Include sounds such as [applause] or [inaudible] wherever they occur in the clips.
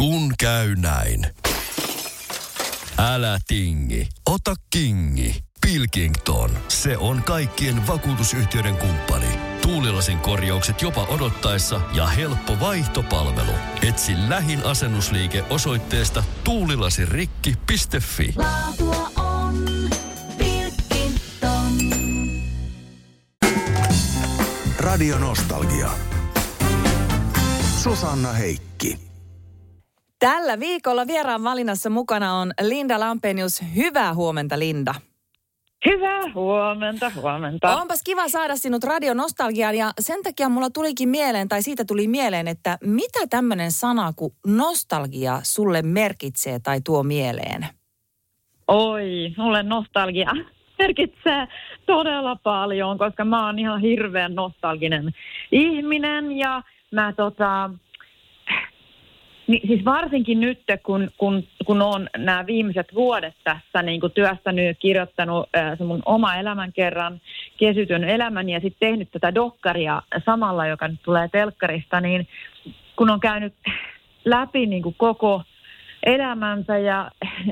Kun käy näin. Älä tingi, ota kingi. Pilkington, se on kaikkien vakuutusyhtiöiden kumppani. Tuulilasin korjaukset jopa odottaessa ja helppo vaihtopalvelu. Etsi lähin asennusliike osoitteesta tuulilasirikki.fi. Laatua on Pilkington. Radio Nostalgia. Susanna Heikki. Tällä viikolla vieraan valinnassa mukana on Linda Lampenius. Hyvää huomenta, Linda. Hyvää huomenta, huomenta. Onpas kiva saada sinut Radio Nostalgiaan ja sen takia mulla tulikin mieleen, tai siitä tuli mieleen, että mitä tämmöinen sana kuin nostalgia sulle merkitsee tai tuo mieleen? Oi, mulle nostalgia merkitsee todella paljon, koska mä oon ihan hirveän nostalginen ihminen ja mä tota, niin siis varsinkin nyt, kun, kun, kun on nämä viimeiset vuodet tässä niin kuin työstänyt, kirjoittanut äh, se mun oma elämänkerran, kesytyn elämän ja sitten tehnyt tätä dokkaria samalla, joka nyt tulee telkkarista, niin kun on käynyt läpi niin kuin koko elämänsä ja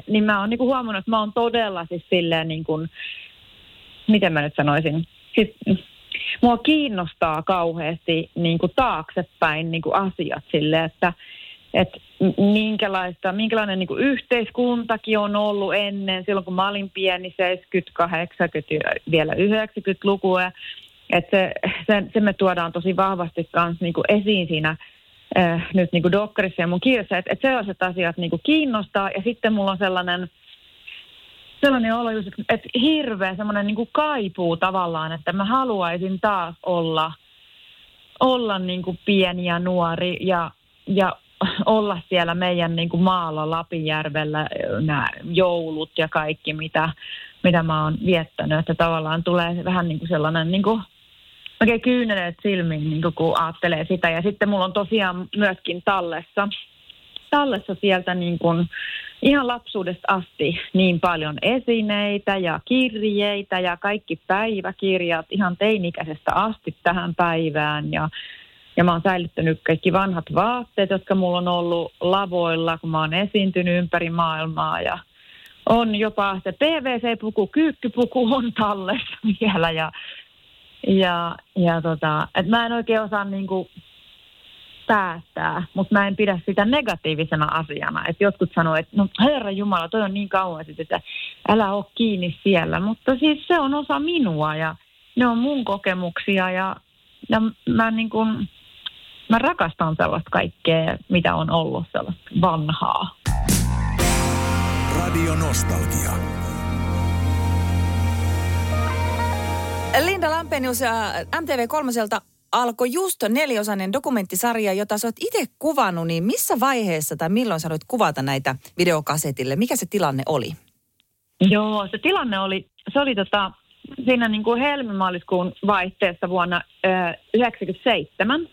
niin mä oon niin kuin huomannut, että mä oon todella siis silleen niin kuin, miten mä nyt sanoisin, siis mua kiinnostaa kauheasti niin kuin taaksepäin niin kuin asiat silleen, että että minkälaista, minkälainen niin kuin yhteiskuntakin on ollut ennen, silloin kun mä olin pieni, 70, 80, vielä 90-lukua. Että se, se, se, me tuodaan tosi vahvasti kanssa niin esiin siinä äh, nyt niin kuin dokkarissa ja mun kirjassa, että, että sellaiset asiat niin kuin kiinnostaa. Ja sitten mulla on sellainen, sellainen olo että hirveä semmoinen niin kuin kaipuu tavallaan, että mä haluaisin taas olla, olla niin kuin pieni ja nuori ja, ja olla siellä meidän niin kuin maalla Lapinjärvellä nämä joulut ja kaikki, mitä, mitä mä oon viettänyt. Että tavallaan tulee vähän niin kuin sellainen niin kuin, oikein kyyneleet silmiin, niin kuin, kun ajattelee sitä. Ja sitten mulla on tosiaan myöskin tallessa, tallessa sieltä niin kuin, ihan lapsuudesta asti niin paljon esineitä ja kirjeitä ja kaikki päiväkirjat ihan teinikäisestä asti tähän päivään. Ja ja mä oon säilyttänyt kaikki vanhat vaatteet, jotka mulla on ollut lavoilla, kun mä oon esiintynyt ympäri maailmaa. Ja on jopa se PVC-puku, kyykkypuku on tallessa [laughs] vielä. Ja, ja, ja tota, et mä en oikein osaa niinku päättää, mutta mä en pidä sitä negatiivisena asiana. Et jotkut sanoo, että no herra Jumala, toi on niin kauan sitten, että älä ole kiinni siellä. Mutta siis se on osa minua ja ne on mun kokemuksia ja, ja mä niin kuin, mä rakastan sellaista kaikkea, mitä on ollut sellaista vanhaa. Radio Nostalgia. Linda Lampenius ja MTV3 alkoi just neliosainen dokumenttisarja, jota sä oot itse kuvannut, niin missä vaiheessa tai milloin sä kuvata näitä videokasetille? Mikä se tilanne oli? Joo, se tilanne oli, se oli tota, siinä niin kuin helmimaaliskuun vaihteessa vuonna 1997.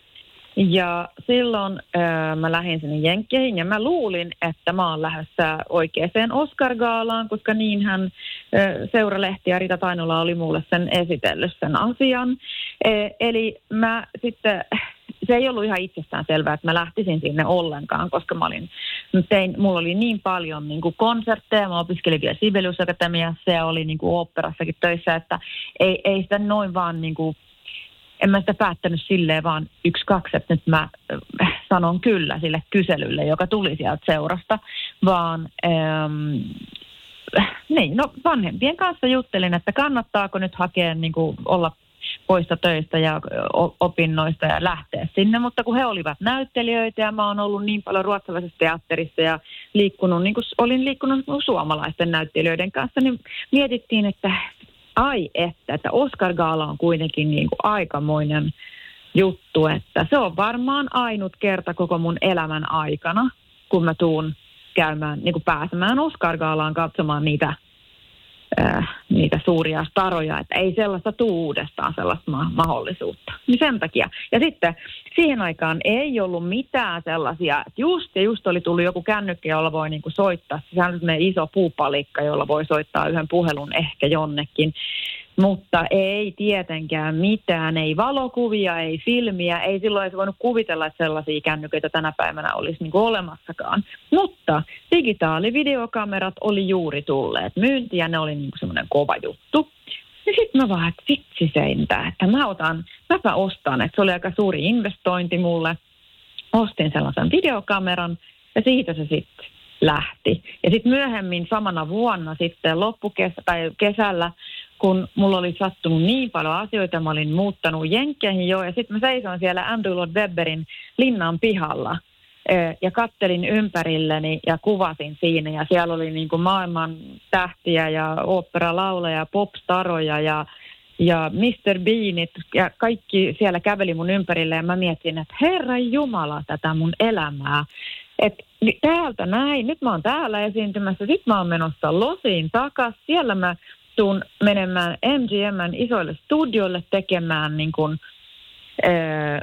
Ja silloin äh, mä lähdin sinne Jenkkeihin ja mä luulin, että mä oon lähdössä oikeaan Oscar-gaalaan, koska niinhän äh, seuralehti ja Rita Tainola oli mulle sen esitellyt sen asian. E, eli mä sitten, se ei ollut ihan itsestään selvää, että mä lähtisin sinne ollenkaan, koska mä olin, tein, mulla oli niin paljon niin kuin konsertteja, mä opiskelin vielä Sibelius Akatemiassa ja oli niin kuin oopperassakin töissä, että ei, ei sitä noin vaan niin kuin en mä sitä päättänyt silleen vaan yksi, kaksi, että nyt mä äh, sanon kyllä sille kyselylle, joka tuli sieltä seurasta, vaan ähm, niin, no vanhempien kanssa juttelin, että kannattaako nyt hakea niin kuin olla poista töistä ja opinnoista ja lähteä sinne, mutta kun he olivat näyttelijöitä ja mä oon ollut niin paljon ruotsalaisessa teatterissa ja liikkunut, niin kuin olin liikkunut suomalaisten näyttelijöiden kanssa, niin mietittiin, että ai että, että Oscar Gaala on kuitenkin niin kuin aikamoinen juttu, että se on varmaan ainut kerta koko mun elämän aikana, kun mä tuun käymään, niin kuin pääsemään Oscar Gaalaan katsomaan niitä äh, niitä suuria staroja, että ei sellaista tuu uudestaan sellaista ma- mahdollisuutta. Niin sen takia. Ja sitten siihen aikaan ei ollut mitään sellaisia, että just ja just oli tullut joku kännykkä, jolla voi niinku soittaa. Sehän on iso puupalikka, jolla voi soittaa yhden puhelun ehkä jonnekin. mutta ei tietenkään mitään, ei valokuvia, ei filmiä, ei silloin edes voinut kuvitella, että sellaisia kännyköitä tänä päivänä olisi niin olemassakaan. Mutta digitaalivideokamerat oli juuri tulleet myyntiin ja ne oli niin semmoinen kova juttu. Ja sitten mä vaan, että vitsi seintä, että mä otan, mäpä ostan, että se oli aika suuri investointi mulle. Ostin sellaisen videokameran ja siitä se sitten lähti. Ja sitten myöhemmin samana vuonna sitten loppukesä tai kesällä, kun mulla oli sattunut niin paljon asioita, mä olin muuttanut Jenkkeihin jo, ja sitten mä seisoin siellä Andrew Lloyd Webberin linnan pihalla ja kattelin ympärilleni ja kuvasin siinä. Ja siellä oli niin kuin maailman tähtiä ja oopperalaulaja, popstaroja ja, ja Mr. Beanit ja kaikki siellä käveli mun ympärille ja mä mietin, että Herra Jumala tätä mun elämää. Että täältä näin, nyt mä oon täällä esiintymässä, sitten mä oon menossa Losiin takas. Siellä mä tuun menemään MGMn isoille studioille tekemään niin kuin, äh,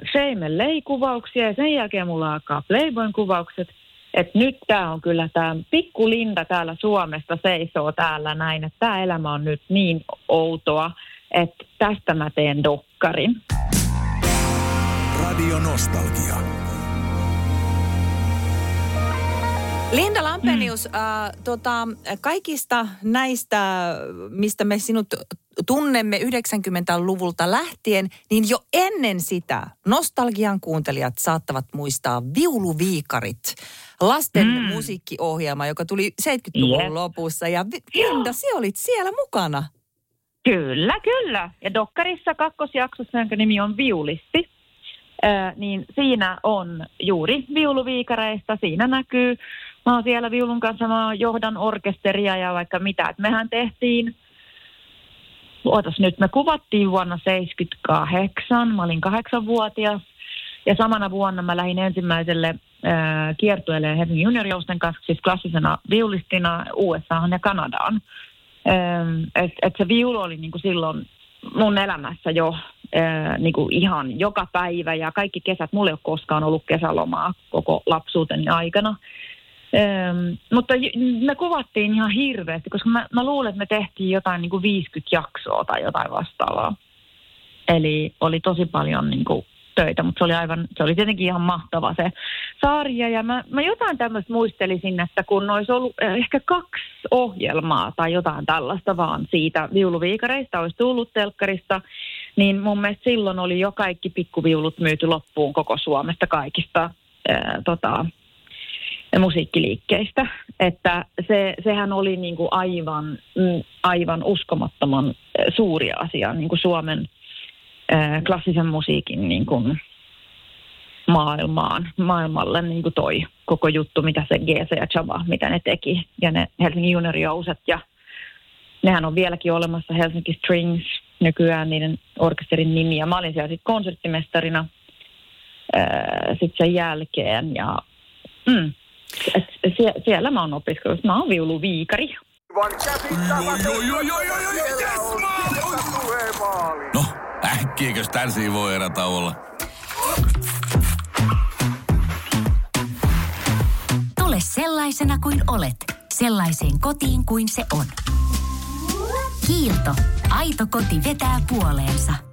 leikuvauksia ja sen jälkeen mulla alkaa Playboyn kuvaukset. Että nyt tämä on kyllä tämä pikku Linda täällä Suomesta seisoo täällä näin, että tämä elämä on nyt niin outoa, että tästä mä teen dokkarin. Radio Nostalgia. Linda Lampenius, mm. äh, tota, kaikista näistä, mistä me sinut tunnemme 90-luvulta lähtien, niin jo ennen sitä nostalgian kuuntelijat saattavat muistaa Viuluviikarit, lasten mm. musiikkiohjelma, joka tuli 70-luvun yep. lopussa. Ja Linda, sinä olit siellä mukana. Kyllä, kyllä. Ja Dokkarissa kakkosjaksossa, jonka nimi on Viulisti, niin siinä on juuri viuluviikareista. Siinä näkyy mä oon siellä viulun kanssa, mä johdan orkesteria ja vaikka mitä. Et mehän tehtiin, ootas nyt, me kuvattiin vuonna 78, mä olin kahdeksanvuotias. Ja samana vuonna mä lähdin ensimmäiselle äh, kiertueelle Helsingin juniorjousten kanssa, siis klassisena viulistina USAhan ja Kanadaan. Ähm, Että et se viulu oli niinku silloin mun elämässä jo äh, niinku ihan joka päivä ja kaikki kesät. Mulla ei ole koskaan ollut kesälomaa koko lapsuuteni aikana. Öm, mutta me kuvattiin ihan hirveästi, koska mä, mä luulen, että me tehtiin jotain niin kuin 50 jaksoa tai jotain vastaavaa. Eli oli tosi paljon niin kuin, töitä, mutta se oli aivan, se oli tietenkin ihan mahtava se sarja. Ja mä, mä jotain tämmöistä muistelisin, että kun olisi ollut eh, ehkä kaksi ohjelmaa tai jotain tällaista vaan siitä viuluviikareista olisi tullut telkkarista, niin mun mielestä silloin oli jo kaikki pikkuviulut myyty loppuun koko Suomesta kaikista ää, tota, musiikkiliikkeistä. Että se, sehän oli niin kuin aivan, mm, aivan uskomattoman eh, suuri asia niin kuin Suomen äh, klassisen musiikin niin kuin maailmaan, maailmalle niin kuin toi koko juttu, mitä se GC ja Chava, mitä ne teki. Ja ne Helsingin juniorijouset ja nehän on vieläkin olemassa Helsinki Strings nykyään niiden orkesterin nimi. Ja mä olin siellä sitten konserttimestarina sitten sen jälkeen ja mm, sie, siellä mä oon opiskellut. Mä oon viuluviikari. No, äkkiäkös tän voi erätä olla? Tule sellaisena kuin olet, sellaiseen kotiin kuin se on. Kiilto. Aito koti vetää puoleensa.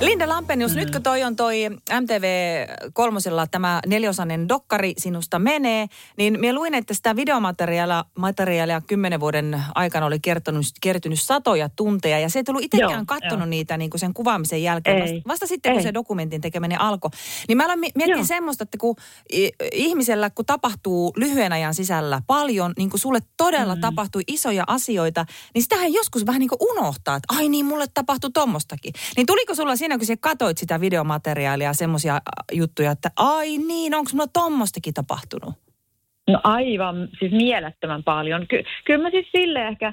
Linda Lampenius, mm. nyt kun toi on toi MTV kolmosella tämä neliosainen dokkari sinusta menee, niin minä luin, että sitä videomateriaalia materiaalia kymmenen vuoden aikana oli kertonut, kertynyt satoja tunteja ja se ei tullut itsekään katsonut niitä niin kuin sen kuvaamisen jälkeen. Ei. Vasta, vasta sitten, ei. kun se dokumentin tekeminen alkoi. Niin mä aloin miettiä Joo. semmoista, että kun ihmisellä, kun tapahtuu lyhyen ajan sisällä paljon, niin kuin sulle todella mm. tapahtui isoja asioita, niin sitähän joskus vähän niin kuin unohtaa, että ai niin, mulle tapahtui tommostakin. Niin tuliko sulla siinä siinä kun sä katoit sitä videomateriaalia, semmoisia äh, juttuja, että ai niin, onko mulla tommostakin tapahtunut? No aivan, siis mielettömän paljon. Ky- kyllä mä siis sille ehkä,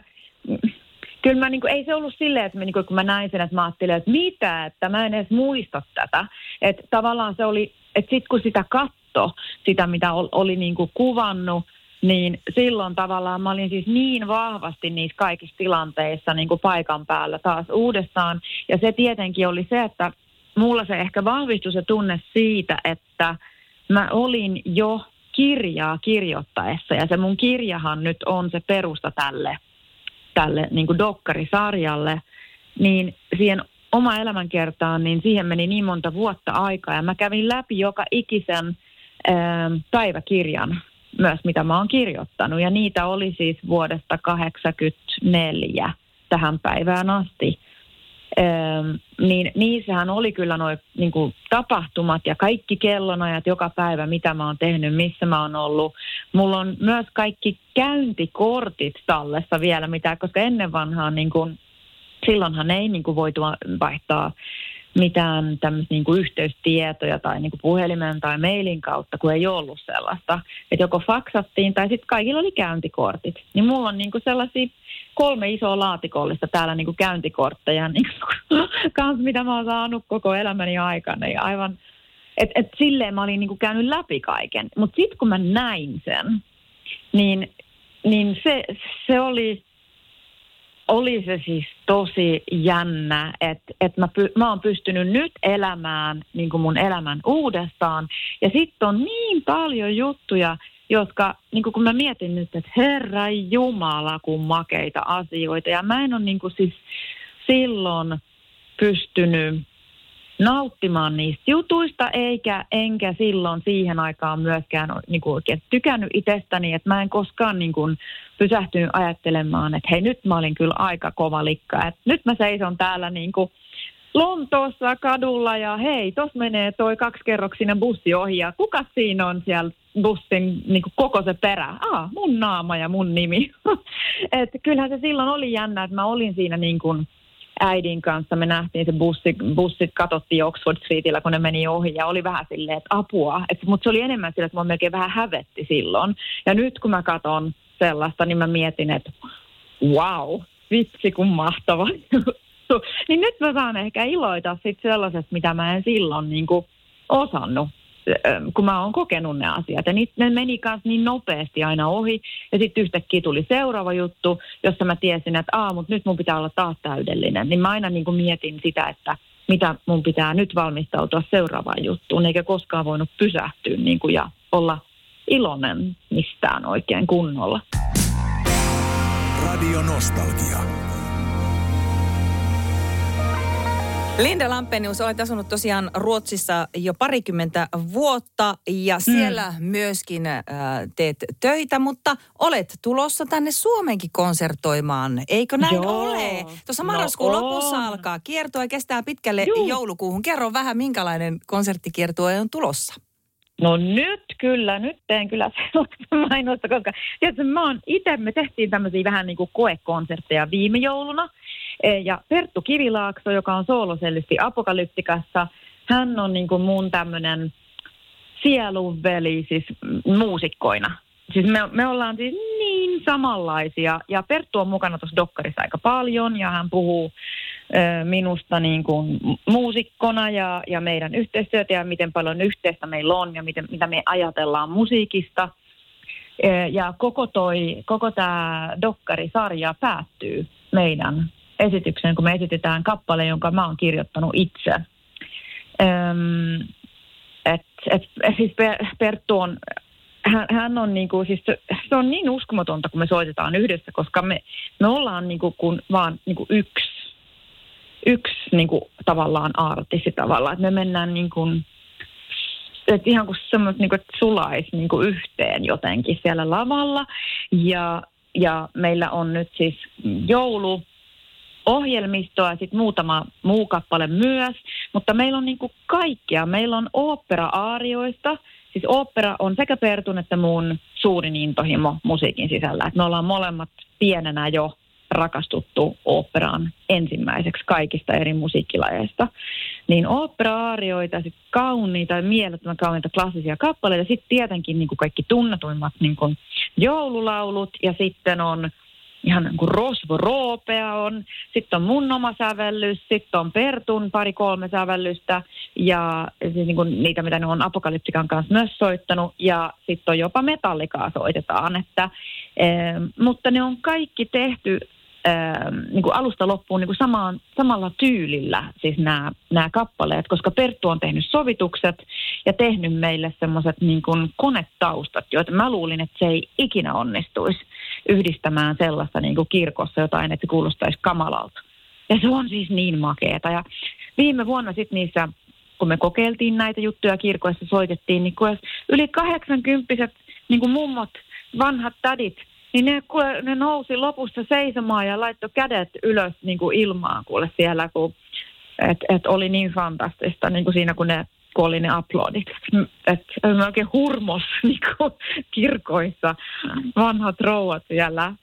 kyllä mä, niin kuin, ei se ollut silleen, että mä, kuin, kun mä näin sen, että mä ajattelin, että mitä, että mä en edes muista tätä. Että tavallaan se oli, että sitten kun sitä katto, sitä mitä oli, oli niin kuin kuvannut, niin silloin tavallaan mä olin siis niin vahvasti niissä kaikissa tilanteissa niin kuin paikan päällä taas uudestaan. Ja se tietenkin oli se, että mulla se ehkä vahvistui se tunne siitä, että mä olin jo kirjaa kirjoittaessa. Ja se mun kirjahan nyt on se perusta tälle, tälle niin kuin dokkarisarjalle, niin siihen oma elämänkertaan, niin siihen meni niin monta vuotta aikaa. Ja mä kävin läpi joka ikisen ää, päiväkirjan myös, mitä mä oon kirjoittanut ja niitä oli siis vuodesta 1984 tähän päivään asti. Öö, niin niissähän oli kyllä nuo niin tapahtumat ja kaikki kellonajat joka päivä, mitä mä oon tehnyt, missä mä oon ollut. Mulla on myös kaikki käyntikortit tallessa vielä, mitä, koska ennen vanhaan niin kuin, silloinhan ei niin kuin voitu vaihtaa mitään tämmöistä niin kuin yhteystietoja tai niin kuin puhelimen tai mailin kautta, kun ei ollut sellaista. Että joko faksattiin tai sitten kaikilla oli käyntikortit. Niin mulla on niin kuin sellaisia kolme isoa laatikollista täällä niin kuin käyntikortteja, [laughs] niin kuin, kans, mitä mä oon saanut koko elämäni aikana. Ja aivan, et, et silleen mä olin niin kuin käynyt läpi kaiken. Mutta sitten kun mä näin sen, niin, niin se, se oli oli se siis tosi jännä, että, että mä, py, mä oon pystynyt nyt elämään niin kuin mun elämän uudestaan. Ja sitten on niin paljon juttuja, jotka, niin kuin kun mä mietin nyt, että Herra Jumala, kun makeita asioita. Ja mä en ole niin kuin siis silloin pystynyt nauttimaan niistä jutuista, eikä enkä silloin siihen aikaan myöskään niin kuin oikein tykännyt itsestäni, että mä en koskaan niin kuin pysähtynyt ajattelemaan, että hei nyt mä olin kyllä aika kova likka, että nyt mä seison täällä niin kuin Lontoossa kadulla ja hei, tos menee toi kaksikerroksinen bussi ohi ja kuka siinä on siellä bussin niin kuin koko se perä? Ah, mun naama ja mun nimi. [laughs] Et kyllähän se silloin oli jännä, että mä olin siinä niin kuin äidin kanssa. Me nähtiin se bussi, bussit, katsottiin Oxford Streetillä, kun ne meni ohi ja oli vähän silleen, että apua. Et, mutta se oli enemmän sillä, että mä melkein vähän hävetti silloin. Ja nyt kun mä katson sellaista, niin mä mietin, että wow, vitsi kun mahtava juttu. [laughs] Niin nyt mä saan ehkä iloita sit sellaisesta, mitä mä en silloin niin osannut kun mä oon kokenut ne asiat. Ja ne meni kanssa niin nopeasti aina ohi. Ja sitten yhtäkkiä tuli seuraava juttu, jossa mä tiesin, että aa, mutta nyt mun pitää olla taas täydellinen. Niin mä aina niin kuin mietin sitä, että mitä mun pitää nyt valmistautua seuraavaan juttuun, eikä koskaan voinut pysähtyä niin kuin ja olla iloinen mistään oikein kunnolla. Radio Nostalgia. Linda Lampenius, olet asunut tosiaan Ruotsissa jo parikymmentä vuotta ja siellä mm. myöskin äh, teet töitä, mutta olet tulossa tänne Suomenkin konsertoimaan, eikö näin Joo. ole? Tuossa no marraskuun no lopussa alkaa kiertoa ja kestää pitkälle Juh. joulukuuhun. Kerro vähän, minkälainen konserttikiertue on tulossa. No nyt kyllä, nyt teen kyllä [laughs] sellaista mainosta, koska tietysti mä oon itse, me tehtiin tämmöisiä vähän niin kuin koekonsertteja viime jouluna. E, ja Perttu Kivilaakso, joka on soolosellisti Apokalyptikassa, hän on niin kuin mun tämmöinen sielunveli siis muusikkoina. Siis me, me ollaan siis niin samanlaisia ja Perttu on mukana tuossa dokkarissa aika paljon ja hän puhuu ö, minusta niin kuin muusikkona ja, ja meidän yhteistyötä ja miten paljon yhteistä meillä on ja miten, mitä me ajatellaan musiikista. E, ja koko, toi, koko tämä dokkarisarja päättyy meidän esitykseen, kun me esitetään kappale, jonka mä oon kirjoittanut itse. Öm, et, et, siis Perttu on, hän, hän on niinku, siis se, se on niin uskomatonta, kun me soitetaan yhdessä, koska me, me ollaan niinku kun vaan niinku yksi, yksi niinku tavallaan artisti tavallaan, että me mennään niinku, et ihan kuin semmoista niinku, sulaisi niinku yhteen jotenkin siellä lavalla. Ja, ja meillä on nyt siis joulu, ohjelmistoa ja sitten muutama muu kappale myös, mutta meillä on niin kuin kaikkia. Meillä on opera-aarioista, siis opera on sekä Pertun että mun suurin intohimo musiikin sisällä. Et me ollaan molemmat pienenä jo rakastuttu operaan ensimmäiseksi kaikista eri musiikkilajeista. Niin opera-aarioita, sitten kauniita, mielettömän kauniita klassisia kappaleita, sitten tietenkin niin kuin kaikki tunnetuimmat niin kuin joululaulut ja sitten on ihan niin kuin Rosvo Roopea on, sitten on mun oma sävellys, sitten on Pertun pari-kolme sävellystä ja siis niin kuin niitä, mitä ne on Apokalyptikan kanssa myös soittanut ja sitten on jopa metallikaa soitetaan, että, e, mutta ne on kaikki tehty niin kuin alusta loppuun niin kuin samaan, samalla tyylillä siis nämä, nämä kappaleet, koska Perttu on tehnyt sovitukset ja tehnyt meille semmoiset niin kuin konetaustat, joita mä luulin, että se ei ikinä onnistuisi yhdistämään sellaista niin kuin kirkossa jotain, että se kuulostaisi kamalalta. Ja se on siis niin makeeta. Ja viime vuonna sitten niissä, kun me kokeiltiin näitä juttuja kirkoissa, soitettiin, niin yli 80 niin kuin mummot, vanhat tädit, niin ne, kuule, ne nousi lopussa seisomaan ja laittoi kädet ylös niin kuin ilmaan kuule siellä, kun et, et oli niin fantastista niin kuin siinä, kun ne kun oli ne aplodit. Että me oikein hurmos [laughs] niin kuin, kirkoissa vanhat rouvat siellä.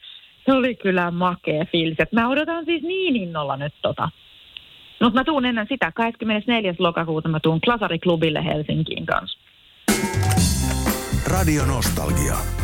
Se oli kyllä makea fiilis. Et mä odotan siis niin innolla nyt tota. Mutta mä tuun ennen sitä. 24. lokakuuta mä tuun Klasariklubille Helsinkiin kanssa. Radio Nostalgia.